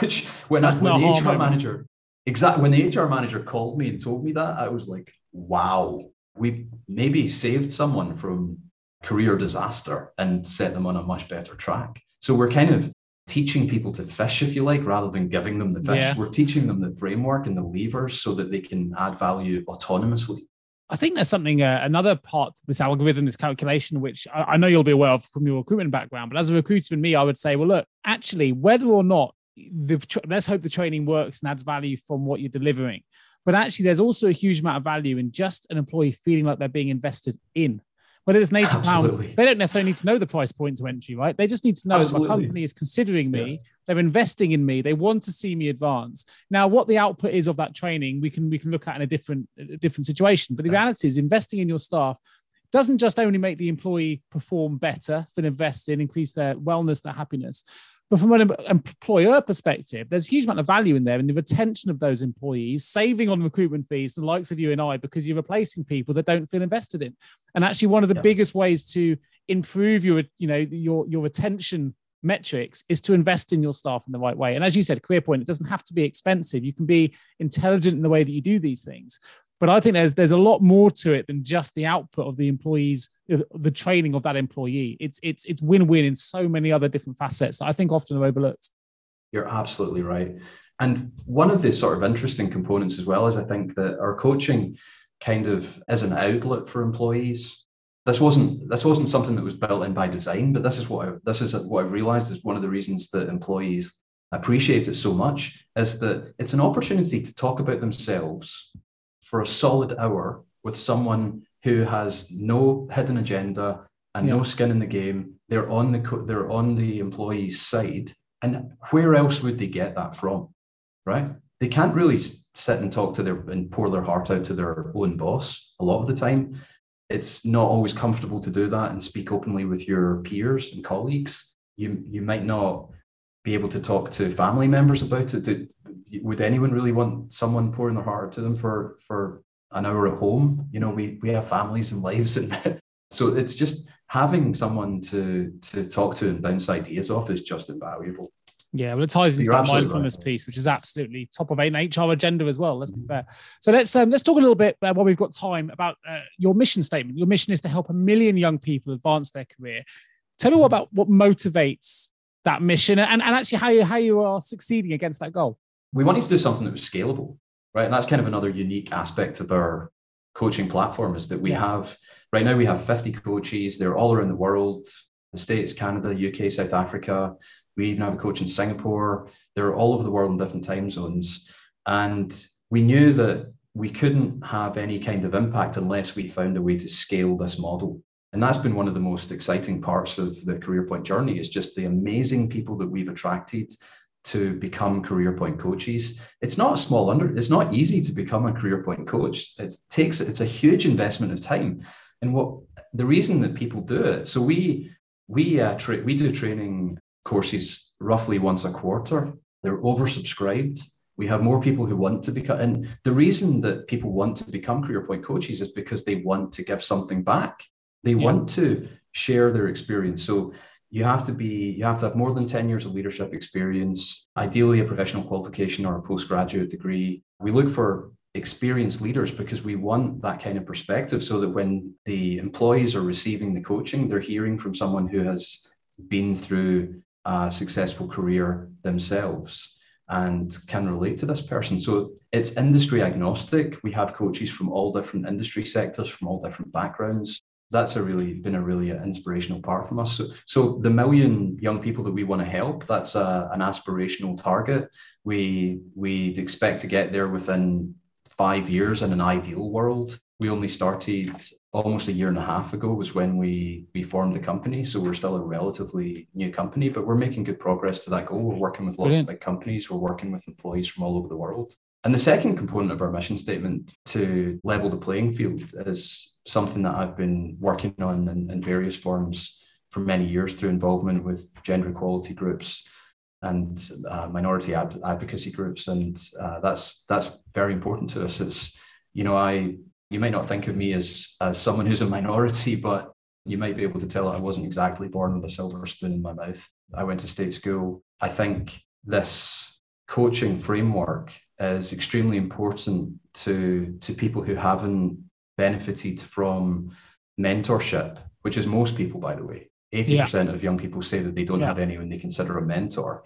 Which when, I, when the HR manager exactly when the HR manager called me and told me that, I was like, wow, we maybe saved someone from career disaster and set them on a much better track. So we're kind of teaching people to fish, if you like, rather than giving them the fish. Yeah. We're teaching them the framework and the levers so that they can add value autonomously.
I think there's something, uh, another part this algorithm, this calculation, which I, I, know you'll be aware of from your recruitment background. But as a recruiter and me, I would say, well, look, actually, whether or not the, let's hope the training works and adds value from what you're delivering. But actually, there's also a huge amount of value in just an employee feeling like they're being invested in whether it's an 80 pound, they don't necessarily need to know the price point to entry, right? They just need to know Absolutely. my company is considering me, yeah. they're investing in me, they want to see me advance. Now, what the output is of that training, we can we can look at in a different a different situation. But the reality is investing in your staff doesn't just only make the employee perform better, but invest in, increase their wellness, their happiness, but from an employer perspective, there's a huge amount of value in there in the retention of those employees, saving on recruitment fees, the likes of you and I, because you're replacing people that don't feel invested in. And actually, one of the yeah. biggest ways to improve your, you know, your your retention metrics is to invest in your staff in the right way. And as you said, career point, it doesn't have to be expensive. You can be intelligent in the way that you do these things. But I think there's there's a lot more to it than just the output of the employees, uh, the training of that employee. It's it's it's win-win in so many other different facets I think often are overlooked.
You're absolutely right. And one of the sort of interesting components as well is I think that our coaching kind of is an outlet for employees. This wasn't this wasn't something that was built in by design, but this is what I, this is what I've realized is one of the reasons that employees appreciate it so much is that it's an opportunity to talk about themselves for a solid hour with someone who has no hidden agenda and yeah. no skin in the game. They're on the co- they're on the employee's side, and where else would they get that from, right? They can't really sit and talk to their and pour their heart out to their own boss a lot of the time. It's not always comfortable to do that and speak openly with your peers and colleagues. You you might not be able to talk to family members about it. Would anyone really want someone pouring their heart to them for for an hour at home? You know, we we have families and lives, and so it's just having someone to to talk to and bounce ideas off is just invaluable.
Yeah, well, it ties into that mindfulness right. piece, which is absolutely top of an HR agenda as well. Let's be fair. So let's um, let's talk a little bit uh, while we've got time about uh, your mission statement. Your mission is to help a million young people advance their career. Tell me what about what motivates that mission and, and actually how you how you are succeeding against that goal
we wanted to do something that was scalable right and that's kind of another unique aspect of our coaching platform is that we have right now we have 50 coaches they're all around the world the states canada uk south africa we even have a coach in singapore. They're all over the world in different time zones. And we knew that we couldn't have any kind of impact unless we found a way to scale this model. And that's been one of the most exciting parts of the career point journey is just the amazing people that we've attracted to become career point coaches. It's not a small under it's not easy to become a career point coach. It takes it's a huge investment of time. And what the reason that people do it so we we uh, tra- we do training courses roughly once a quarter they're oversubscribed we have more people who want to become and the reason that people want to become career point coaches is because they want to give something back they yeah. want to share their experience. So you have to be you have to have more than 10 years of leadership experience ideally a professional qualification or a postgraduate degree we look for experienced leaders because we want that kind of perspective so that when the employees are receiving the coaching, they're hearing from someone who has been through a successful career themselves and can relate to this person. So it's industry agnostic. We have coaches from all different industry sectors, from all different backgrounds. That's a really been a really inspirational part from us. So, so the million young people that we want to help, that's a, an aspirational target. We we'd expect to get there within five years in an ideal world. We only started almost a year and a half ago was when we we formed the company. So we're still a relatively new company, but we're making good progress to that goal. We're working with lots Brilliant. of big companies. We're working with employees from all over the world. And the second component of our mission statement to level the playing field is something that I've been working on in, in various forms for many years through involvement with gender equality groups and uh, minority ad- advocacy groups, and uh, that's that's very important to us. It's you know I you might not think of me as as someone who's a minority, but you might be able to tell that I wasn't exactly born with a silver spoon in my mouth. I went to state school. I think this coaching framework is extremely important to to people who haven't benefited from mentorship, which is most people, by the way. 80% yeah. of young people say that they don't yeah. have anyone they consider a mentor.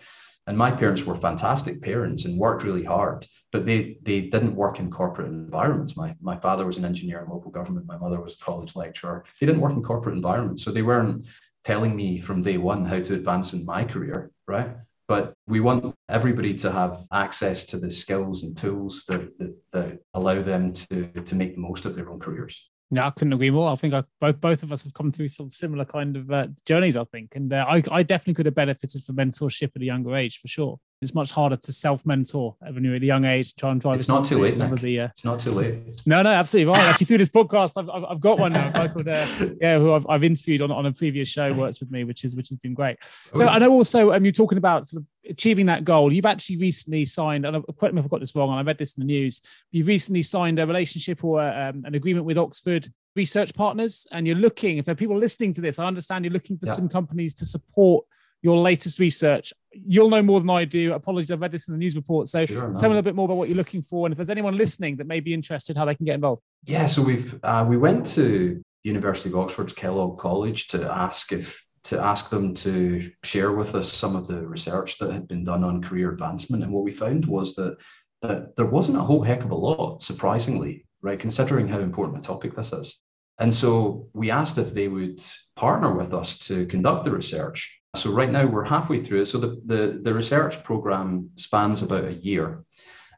And my parents were fantastic parents and worked really hard, but they they didn't work in corporate environments. My my father was an engineer in local government. My mother was a college lecturer. They didn't work in corporate environments, so they weren't telling me from day one how to advance in my career, right? But we want everybody to have access to the skills and tools that, that, that allow them to, to make the most of their own careers.
Yeah, I couldn't agree more. I think I, both both of us have come through some similar kind of uh, journeys. I think, and uh, I, I definitely could have benefited from mentorship at a younger age for sure. It's much harder to self-mentor when you're at a young age try and drive
it's not too late the, uh... it's not too late.
No no absolutely right. Actually through this podcast I've, I've, I've got one now a called uh, yeah who I've, I've interviewed on, on a previous show works with me which is which has been great. So oh, I know also um, you're talking about sort of achieving that goal you've actually recently signed and I've, quite me if I got this wrong and I read this in the news you've recently signed a relationship or um, an agreement with Oxford research partners and you're looking if there are people listening to this I understand you're looking for yeah. some companies to support your latest research. You'll know more than I do. Apologies, I've read this in the news report. So sure, tell me a little bit more about what you're looking for, and if there's anyone listening that may be interested, how they can get involved.
Yeah, so we've uh, we went to the University of Oxford's Kellogg College to ask if to ask them to share with us some of the research that had been done on career advancement, and what we found was that that there wasn't a whole heck of a lot, surprisingly, right? Considering how important a topic this is. And so we asked if they would partner with us to conduct the research so right now we're halfway through it. So the, the, the research program spans about a year.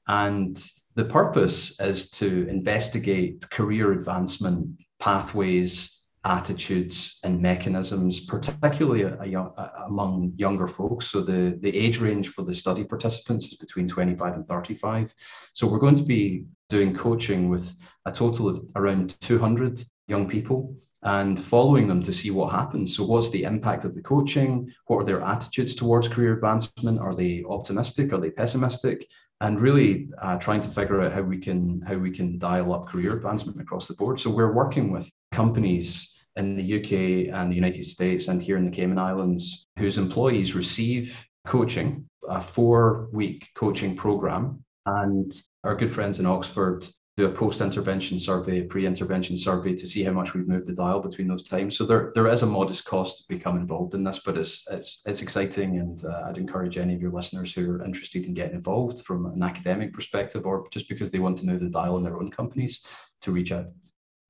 And the purpose is to investigate career advancement pathways, attitudes, and mechanisms, particularly a, a, among younger folks. So the, the age range for the study participants is between 25 and 35. So we're going to be doing coaching with a total of around 200 young people and following them to see what happens. So, what's the impact of the coaching? What are their attitudes towards career advancement? Are they optimistic? Are they pessimistic? And really uh, trying to figure out how we can how we can dial up career advancement across the board. So, we're working with companies in the UK and the United States and here in the Cayman Islands whose employees receive coaching, a four-week coaching program, and our good friends in Oxford do a post-intervention survey, a pre-intervention survey to see how much we've moved the dial between those times. So there, there is a modest cost to become involved in this, but it's it's it's exciting, and uh, I'd encourage any of your listeners who are interested in getting involved from an academic perspective, or just because they want to move the dial in their own companies, to reach out.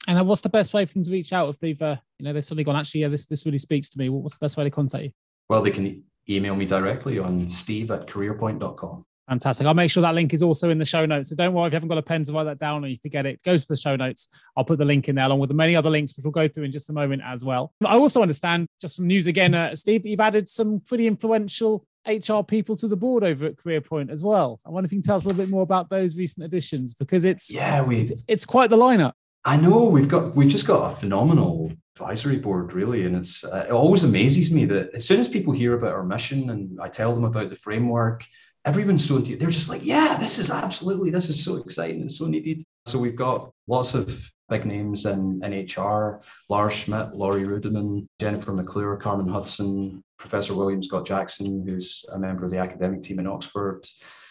And what's the best way for them to reach out if they've, uh, you know, they've suddenly gone, actually, yeah, this this really speaks to me. What's the best way to contact you?
Well, they can email me directly on steve at careerpoint.com.
Fantastic. I'll make sure that link is also in the show notes. So don't worry if you haven't got a pen to write that down or you forget it, go to the show notes. I'll put the link in there along with the many other links, which we'll go through in just a moment as well. I also understand, just from news again, uh, Steve, that you've added some pretty influential HR people to the board over at CareerPoint as well. I wonder if you can tell us a little bit more about those recent additions because it's
yeah, we
it's, it's quite the lineup.
I know we've got we've just got a phenomenal advisory board really and it's uh, it always amazes me that as soon as people hear about our mission and I tell them about the framework everyone's so they're just like, yeah, this is absolutely this is so exciting and so needed. So we've got lots of big names in, in HR, Lars Schmidt, Laurie Ruettimann, Jennifer McClure, Carmen Hudson, Professor William Scott Jackson, who's a member of the academic team in Oxford,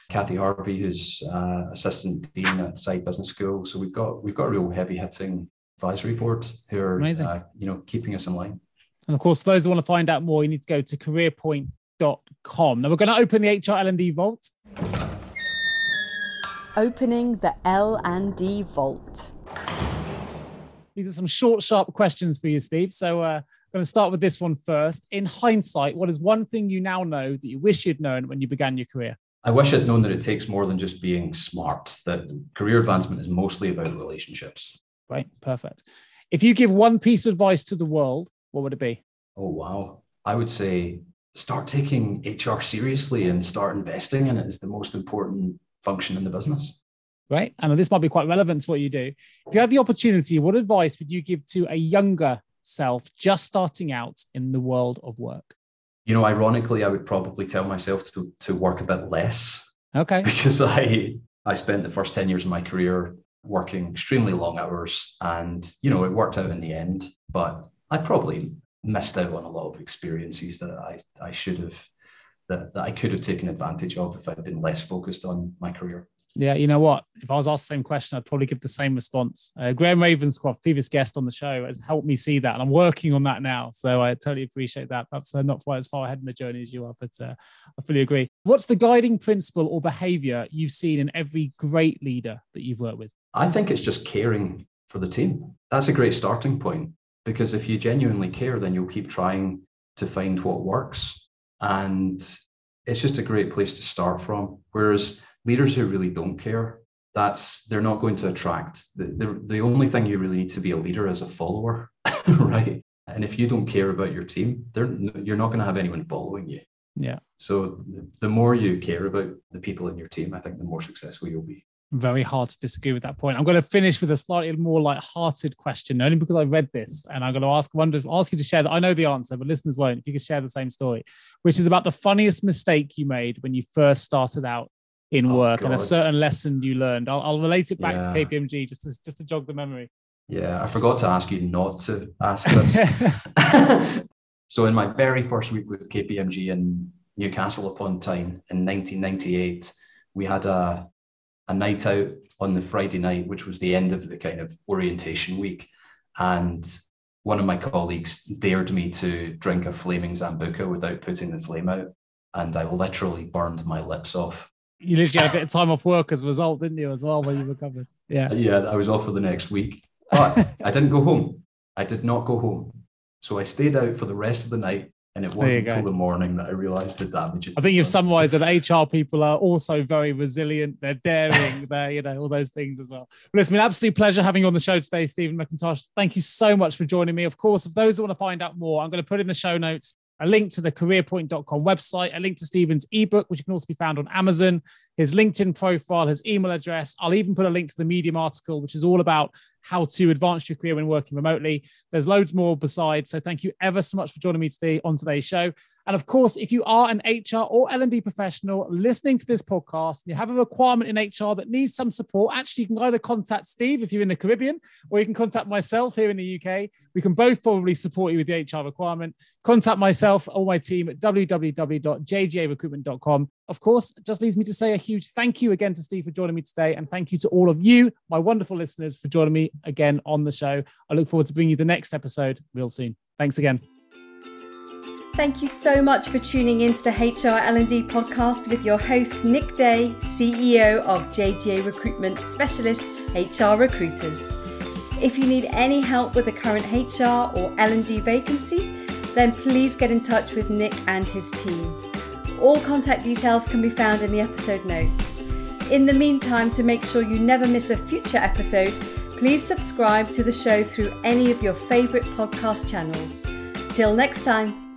Kathy Harvey, who's uh, assistant dean at Saïd Business School. So we've got we've got real heavy hitting advisory boards who are uh, you know keeping us in line.
And of course, for those who want to find out more, you need to go to careerpoint.com. Now we're going to open the HR L&D vault.
Opening the L&D vault.
These are some short, sharp questions for you, Steve. So uh, I'm going to start with this one first. In hindsight, what is one thing you now know that you wish you'd known when you began your career?
I wish I'd known that it takes more than just being smart, that career advancement is mostly about relationships.
Right, perfect. If you give one piece of advice to the world, what would it be?
Oh, wow. I would say start taking HR seriously and start investing in it is the most important function in the business.
Right. And this might be quite relevant to what you do. If you had the opportunity, what advice would you give to a younger self just starting out in the world of work?
You know, ironically, I would probably tell myself to, to work a bit less.
Okay.
Because I I spent the first 10 years of my career working extremely long hours and you know it worked out in the end but i probably missed out on a lot of experiences that i i should have that, that i could have taken advantage of if i'd been less focused on my career
yeah, you know what? If I was asked the same question, I'd probably give the same response. Uh, Graham Ravenscroft, previous guest on the show, has helped me see that, and I'm working on that now. So I totally appreciate that. Perhaps I'm not quite as far ahead in the journey as you are, but uh, I fully agree. What's the guiding principle or behavior you've seen in every great leader that you've worked with?
I think it's just caring for the team. That's a great starting point because if you genuinely care, then you'll keep trying to find what works. And it's just a great place to start from. Whereas leaders who really don't care, that's they're not going to attract. The, the, the only thing you really need to be a leader is a follower, right? And if you don't care about your team, they're, you're not going to have anyone following you.
Yeah.
So the more you care about the people in your team, I think the more successful you'll be
very hard to disagree with that point. I'm going to finish with a slightly more light-hearted question, only because I read this, and I'm going to ask wonder ask you to share that. I know the answer, but listeners won't. If you could share the same story, which is about the funniest mistake you made when you first started out in oh, work, God. and a certain lesson you learned. I'll, I'll relate it back yeah. to KPMG just to just to jog the memory.
Yeah, I forgot to ask you not to ask this. so in my very first week with KPMG in Newcastle upon Tyne in 1998, we had a a night out on the Friday night, which was the end of the kind of orientation week. And one of my colleagues dared me to drink a flaming Sambuca without putting the flame out. And I literally burned my lips off.
You literally had a bit of time off work as a result, didn't you, as well, when you recovered? Yeah.
Yeah, I was off for the next week. But I didn't go home. I did not go home. So I stayed out for the rest of the night and it wasn't until the morning that I realized the damage.
I think you've summarized that HR people are also very resilient. They're daring. they're, you know, all those things as well. But it's been an absolute pleasure having you on the show today, Stephen McIntosh. Thank you so much for joining me. Of course, if those who want to find out more, I'm going to put in the show notes a link to the careerpoint.com website, a link to Stephen's ebook, which can also be found on Amazon, his LinkedIn profile, his email address. I'll even put a link to the Medium article, which is all about how to advance your career when working remotely. There's loads more besides. So thank you ever so much for joining me today on today's show. And of course, if you are an HR or L&D professional listening to this podcast, you have a requirement in HR that needs some support, actually, you can either contact Steve if you're in the Caribbean, or you can contact myself here in the UK. We can both probably support you with the HR requirement. Contact myself or my team at www.jgarecruitment.com. Of course, just leaves me to say a huge thank you again to Steve for joining me today. And thank you to all of you, my wonderful listeners, for joining me again on the show. I look forward to bringing you the next episode real soon. Thanks again.
Thank you so much for tuning into the HR L&D podcast with your host Nick Day, CEO of JGA Recruitment Specialist HR Recruiters. If you need any help with a current HR or L&D vacancy, then please get in touch with Nick and his team. All contact details can be found in the episode notes. In the meantime, to make sure you never miss a future episode, please subscribe to the show through any of your favourite podcast channels. Till next time.